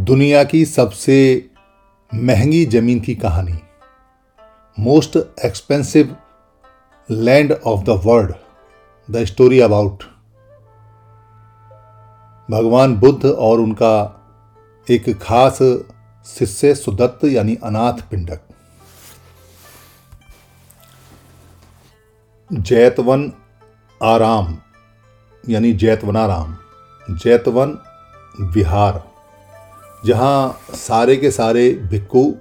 दुनिया की सबसे महँगी ज़मीन की कहानी। Most expensive land of the world the story about भगवान बुद्ध और उनका एक खास शिष्य सुदत्त यानी अनाथ पिंडक। जैतवन आराम, यानी जैतवनाराम, जैतवन विहार। जहाँ सारे के सारे भिक्खू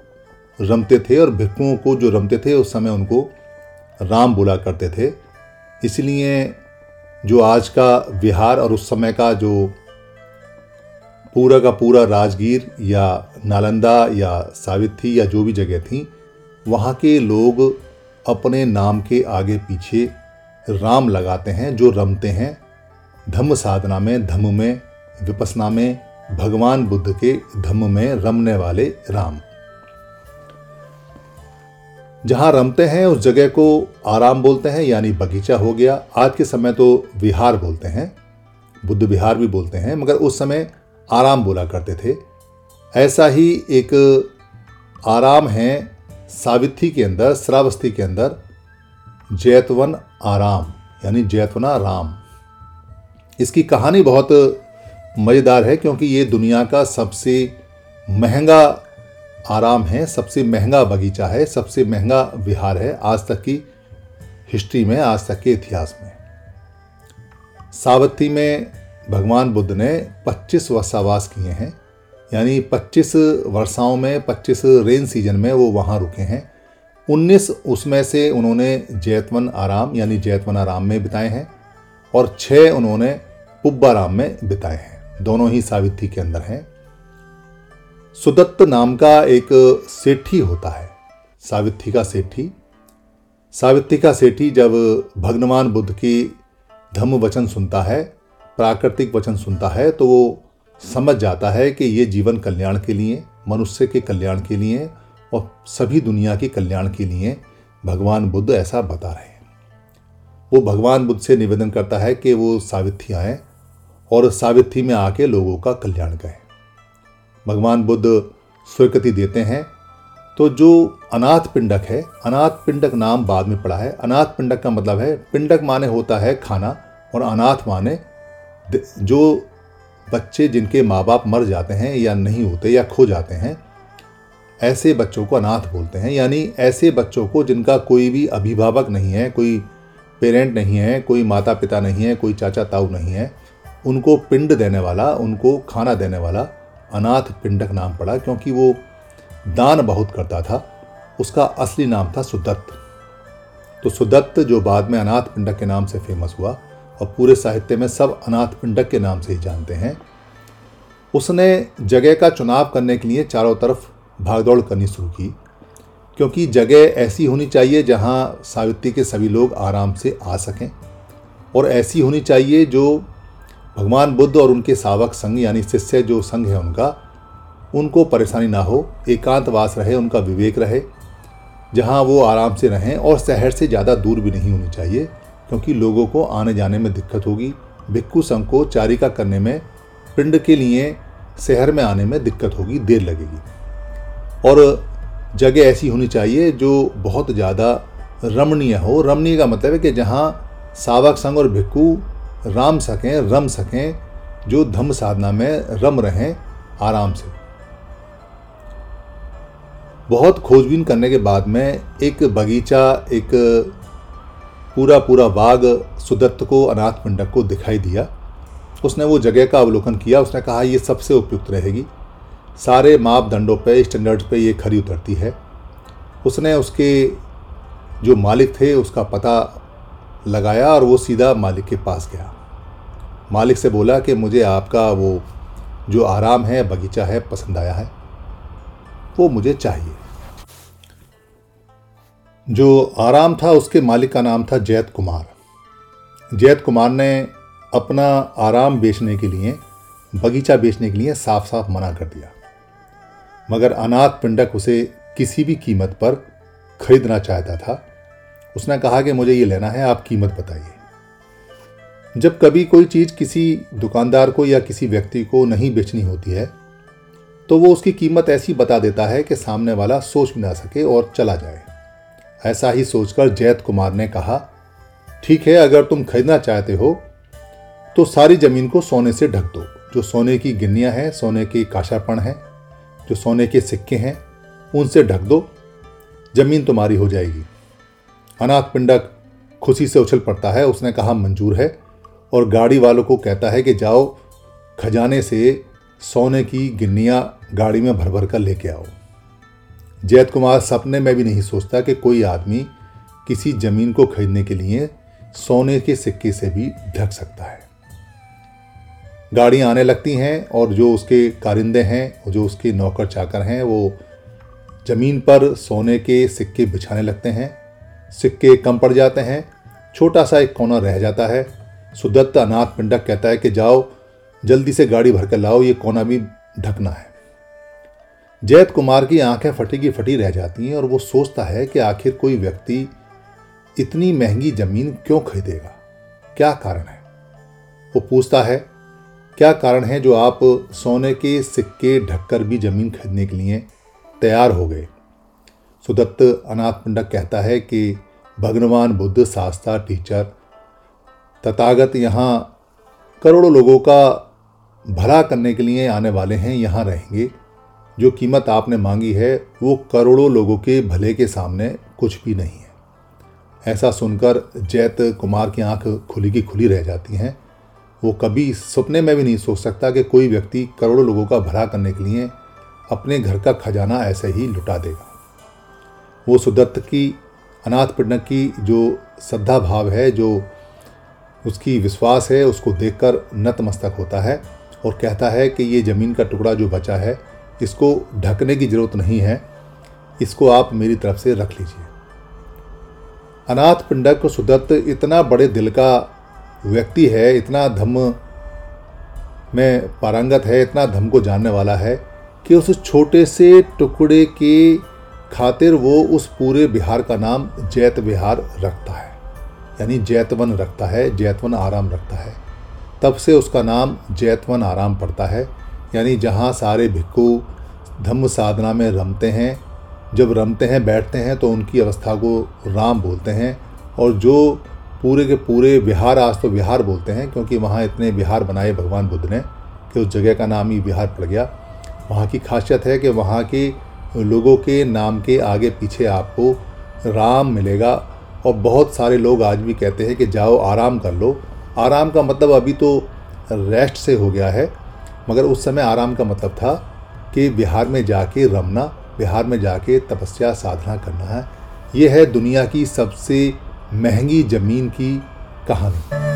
रमते थे और भिक्खुओं को जो रमते थे उस समय उनको राम बोला करते थे। इसलिए जो आज का विहार और उस समय का जो पूरा का पूरा राजगीर या नालंदा या सावित्री या जो भी जगह थी, वहाँ के लोग अपने नाम के आगे पीछे राम लगाते हैं, जो रमते हैं। धम्म साधना में, धम्म में, विपसना में भगवान बुद्ध के धम्म में रमने वाले राम। जहाँ रमते हैं, उस जगह को आराम बोलते हैं, यानी बगीचा हो गया। आज के समय तो विहार बोलते हैं, बुद्ध विहार भी बोलते हैं, मगर उस समय आराम बोला करते थे। ऐसा ही एक आराम है सावित्री के अंदर, श्रावस्ती के अंदर, जैतवन आराम, यानी जैतवना राम। इसकी कहानी बहुत मज़ेदार है क्योंकि ये दुनिया का सबसे महँगा आराम है, सबसे महँगा बगीचा है, सबसे महँगा विहार है आज तक की हिस्ट्री में, आज तक के इतिहास में। सावत्ती में भगवान बुद्ध ने 25 वर्षावास किए हैं, यानी 25 वर्षाओं में 25 रेन सीज़न में वो वहाँ रुके हैं। 19 उसमें से उन्होंने जैतवन आराम, यानी जैतवन आराम में बिताए हैं, और छः उन्होंने पुब्बाराम में बिताए हैं। दोनों ही सावित्री के अंदर हैं। सुदत्त नाम का एक सेठी होता है। सावित्री का सेठी। सावित्री का सेठी जब भगवान बुद्ध की धम्म वचन सुनता है, प्राकृतिक वचन सुनता है तो वो समझ जाता है कि ये जीवन कल्याण के लिए, मनुष्य के कल्याण के लिए और सभी दुनिया के कल्याण के लिए भगवान बुद्ध ऐसा बता रहे हैं। वो भगवान बुद्ध से निवेदन करता है कि वो सावित्री आए। और सावित्री में आके लोगों का कल्याण करें। भगवान बुद्ध स्वीकृति देते हैं। तो जो अनाथ पिंडक है, अनाथ पिंडक नाम बाद में पड़ा है। अनाथ पिंडक का मतलब है, पिंडक माने होता है खाना और अनाथ माने जो बच्चे जिनके माँ बाप मर जाते हैं या नहीं होते या खो जाते हैं, ऐसे बच्चों को अनाथ बोलते हैं। यानी ऐसे बच्चों को जिनका कोई भी अभिभावक नहीं है, कोई पेरेंट नहीं है, कोई माता पिता नहीं है, कोई चाचा ताऊ नहीं है उनको पिंड देने वाला, उनको खाना देने वाला अनाथ पिंडक नाम पड़ा क्योंकि वो दान बहुत करता था। उसका असली नाम था सुदत्त। तो सुदत्त जो बाद में अनाथ पिंडक के नाम से फ़ेमस हुआ और पूरे साहित्य में सब अनाथ पिंडक के नाम से ही जानते हैं, उसने जगह का चुनाव करने के लिए चारों तरफ़ भागदौड़ करनी शुरू की। क्योंकि जगह ऐसी होनी चाहिए जहाँ सावित्री के सभी लोग आराम से आ सकें और ऐसी होनी चाहिए जो भगवान बुद्ध और उनके सावक संघ यानी शिष्य जो संघ है उनका, उनको परेशानी ना हो एकांतवास रहे, उनका विवेक रहे, जहाँ वो आराम से रहें और शहर से ज़्यादा दूर भी नहीं होनी चाहिए, क्योंकि लोगों को आने जाने में दिक्कत होगी। भिक्खु संघ को चारिका करने में, पिंड के लिए शहर में आने में दिक्कत होगी, देर लगेगी। और जगह ऐसी होनी चाहिए जो बहुत ज़्यादा रमणीय हो। रमणीय का मतलब है कि जहाँ सावक संघ और भिक्खू राम सकें, रम सकें, जो धम्म साधना में रम रहें, आराम से। बहुत खोजबीन करने के बाद में एक बगीचा, एक पूरा पूरा बाग सुदत्त को, अनाथ मंडक को दिखाई दिया। उसने वो जगह का अवलोकन किया, उसने कहा, ये सबसे उपयुक्त रहेगी। सारे मापदंडों पे स्टैंडर्ड्स पे ये खरी उतरती है। उसने उसके जो मालिक थे, उसका पता लगाया और वो सीधा मालिक के पास गया। मालिक से बोला कि मुझे आपका वो जो आराम है, बगीचा है, पसंद आया है। वो मुझे चाहिए। जो आराम था, उसके मालिक का नाम था जैत कुमार। जैत कुमार ने अपना आराम बेचने के लिए, बगीचा बेचने के लिए साफ़ साफ़ मना कर दिया। मगर अनाथ पिंडक उसे किसी भी कीमत पर खरीदना चाहता था। उसने कहा कि मुझे ये लेना है, आप कीमत बताइए। जब कभी कोई चीज़ किसी दुकानदार को या किसी व्यक्ति को नहीं बेचनी होती है तो वो उसकी कीमत ऐसी बता देता है कि सामने वाला सोच भी ना सके और चला जाए। ऐसा ही सोचकर जैत कुमार ने कहा, ठीक है, अगर तुम खरीदना चाहते हो तो सारी ज़मीन को सोने से ढक दो। जो सोने की गिन्नियाँ हैं, सोने के काशापण हैं, जो सोने के सिक्के हैं, उनसे ढक दो। ज़मीन तुम्हारी हो जाएगी। अनाथ पिंडक खुशी से उछल पड़ता है, उसने कहा, मंजूर है। और गाड़ी वालों को कहता है कि, जाओ, खजाने से सोने की गिन्नियाँ गाड़ी में भर भर कर लेके आओ। जैत कुमार सपने में भी नहीं सोचता कि कोई आदमी किसी ज़मीन को खरीदने के लिए सोने के सिक्के से भी ढक सकता है। गाड़ियाँ आने लगती हैं और जो उसके कारिंदे हैं, जो उसके नौकर चाकर हैं, वो ज़मीन पर सोने के सिक्के बिछाने लगते हैं। सिक्के कम पड़ जाते हैं, छोटा सा एक कोना रह जाता है। सुदत्त अनाथ पिंडक कहता है कि जाओ, जल्दी से गाड़ी भरकर लाओ, ये कोना भी ढकना है। जैत कुमार की आँखें फटी की फटी रह जाती हैं और वो सोचता है कि आखिर कोई व्यक्ति इतनी महँगी ज़मीन क्यों खरीदेगा? क्या कारण है? वो पूछता है, क्या कारण है जो आप सोने के सिक्के ढककर भी ज़मीन खरीदने के लिए तैयार हो गए? सुदत्त अनाथ पिंडक कहता है कि, भगवान बुद्ध शास्त्रा टीचर, तथागत यहाँ करोड़ों लोगों का भला करने के लिए आने वाले हैं, यहाँ रहेंगे। जो कीमत आपने मांगी है, वो करोड़ों लोगों के भले के सामने कुछ भी नहीं है। ऐसा सुनकर जैत कुमार की आँख खुली की खुली रह जाती हैं। वो कभी सपने में भी नहीं सोच सकता कि कोई व्यक्ति करोड़ों लोगों का भला करने के लिए अपने घर का खजाना ऐसे ही लुटा देगा। वो सुदत्त की, अनाथ पिंडक की जो श्रद्धा भाव है, जो उसकी विश्वास है, उसको देखकर नतमस्तक होता है और कहता है कि ये ज़मीन का टुकड़ा जो बचा है, इसको ढकने की ज़रूरत नहीं है, इसको आप मेरी तरफ़ से रख लीजिए। अनाथ पिंडक सुदत्त इतना बड़े दिल का व्यक्ति है, इतना धम्म में पारंगत है, इतना धम को जानने वाला है कि उस छोटे से टुकड़े के खातिर वो उस पूरे बिहार का नाम जैत बिहार रखता है। यानी जैतवन रखता है, जैतवन आराम रखता है। तब से उसका नाम जैतवन आराम पड़ता है। यानी जहाँ सारे भिक्खु धम्म साधना में रमते हैं, जब रमते हैं, बैठते हैं तो उनकी अवस्था को राम बोलते हैं। और जो पूरे के पूरे बिहार आज तो बिहार बोलते हैं, क्योंकि वहाँ इतने बिहार बनाए भगवान बुद्ध ने कि उस जगह का नाम ही बिहार पड़ गया। वहाँ की खासियत है कि वहाँ के लोगों के नाम के आगे पीछे आपको राम मिलेगा। और बहुत सारे लोग आज भी कहते हैं कि जाओ आराम कर लो। आराम का मतलब अभी तो रेस्ट से हो गया है। मगर उस समय आराम का मतलब था कि बिहार में जाके रमना, बिहार में जाके तपस्या, साधना करना है। ये है दुनिया की सबसे महँगी ज़मीन की कहानी।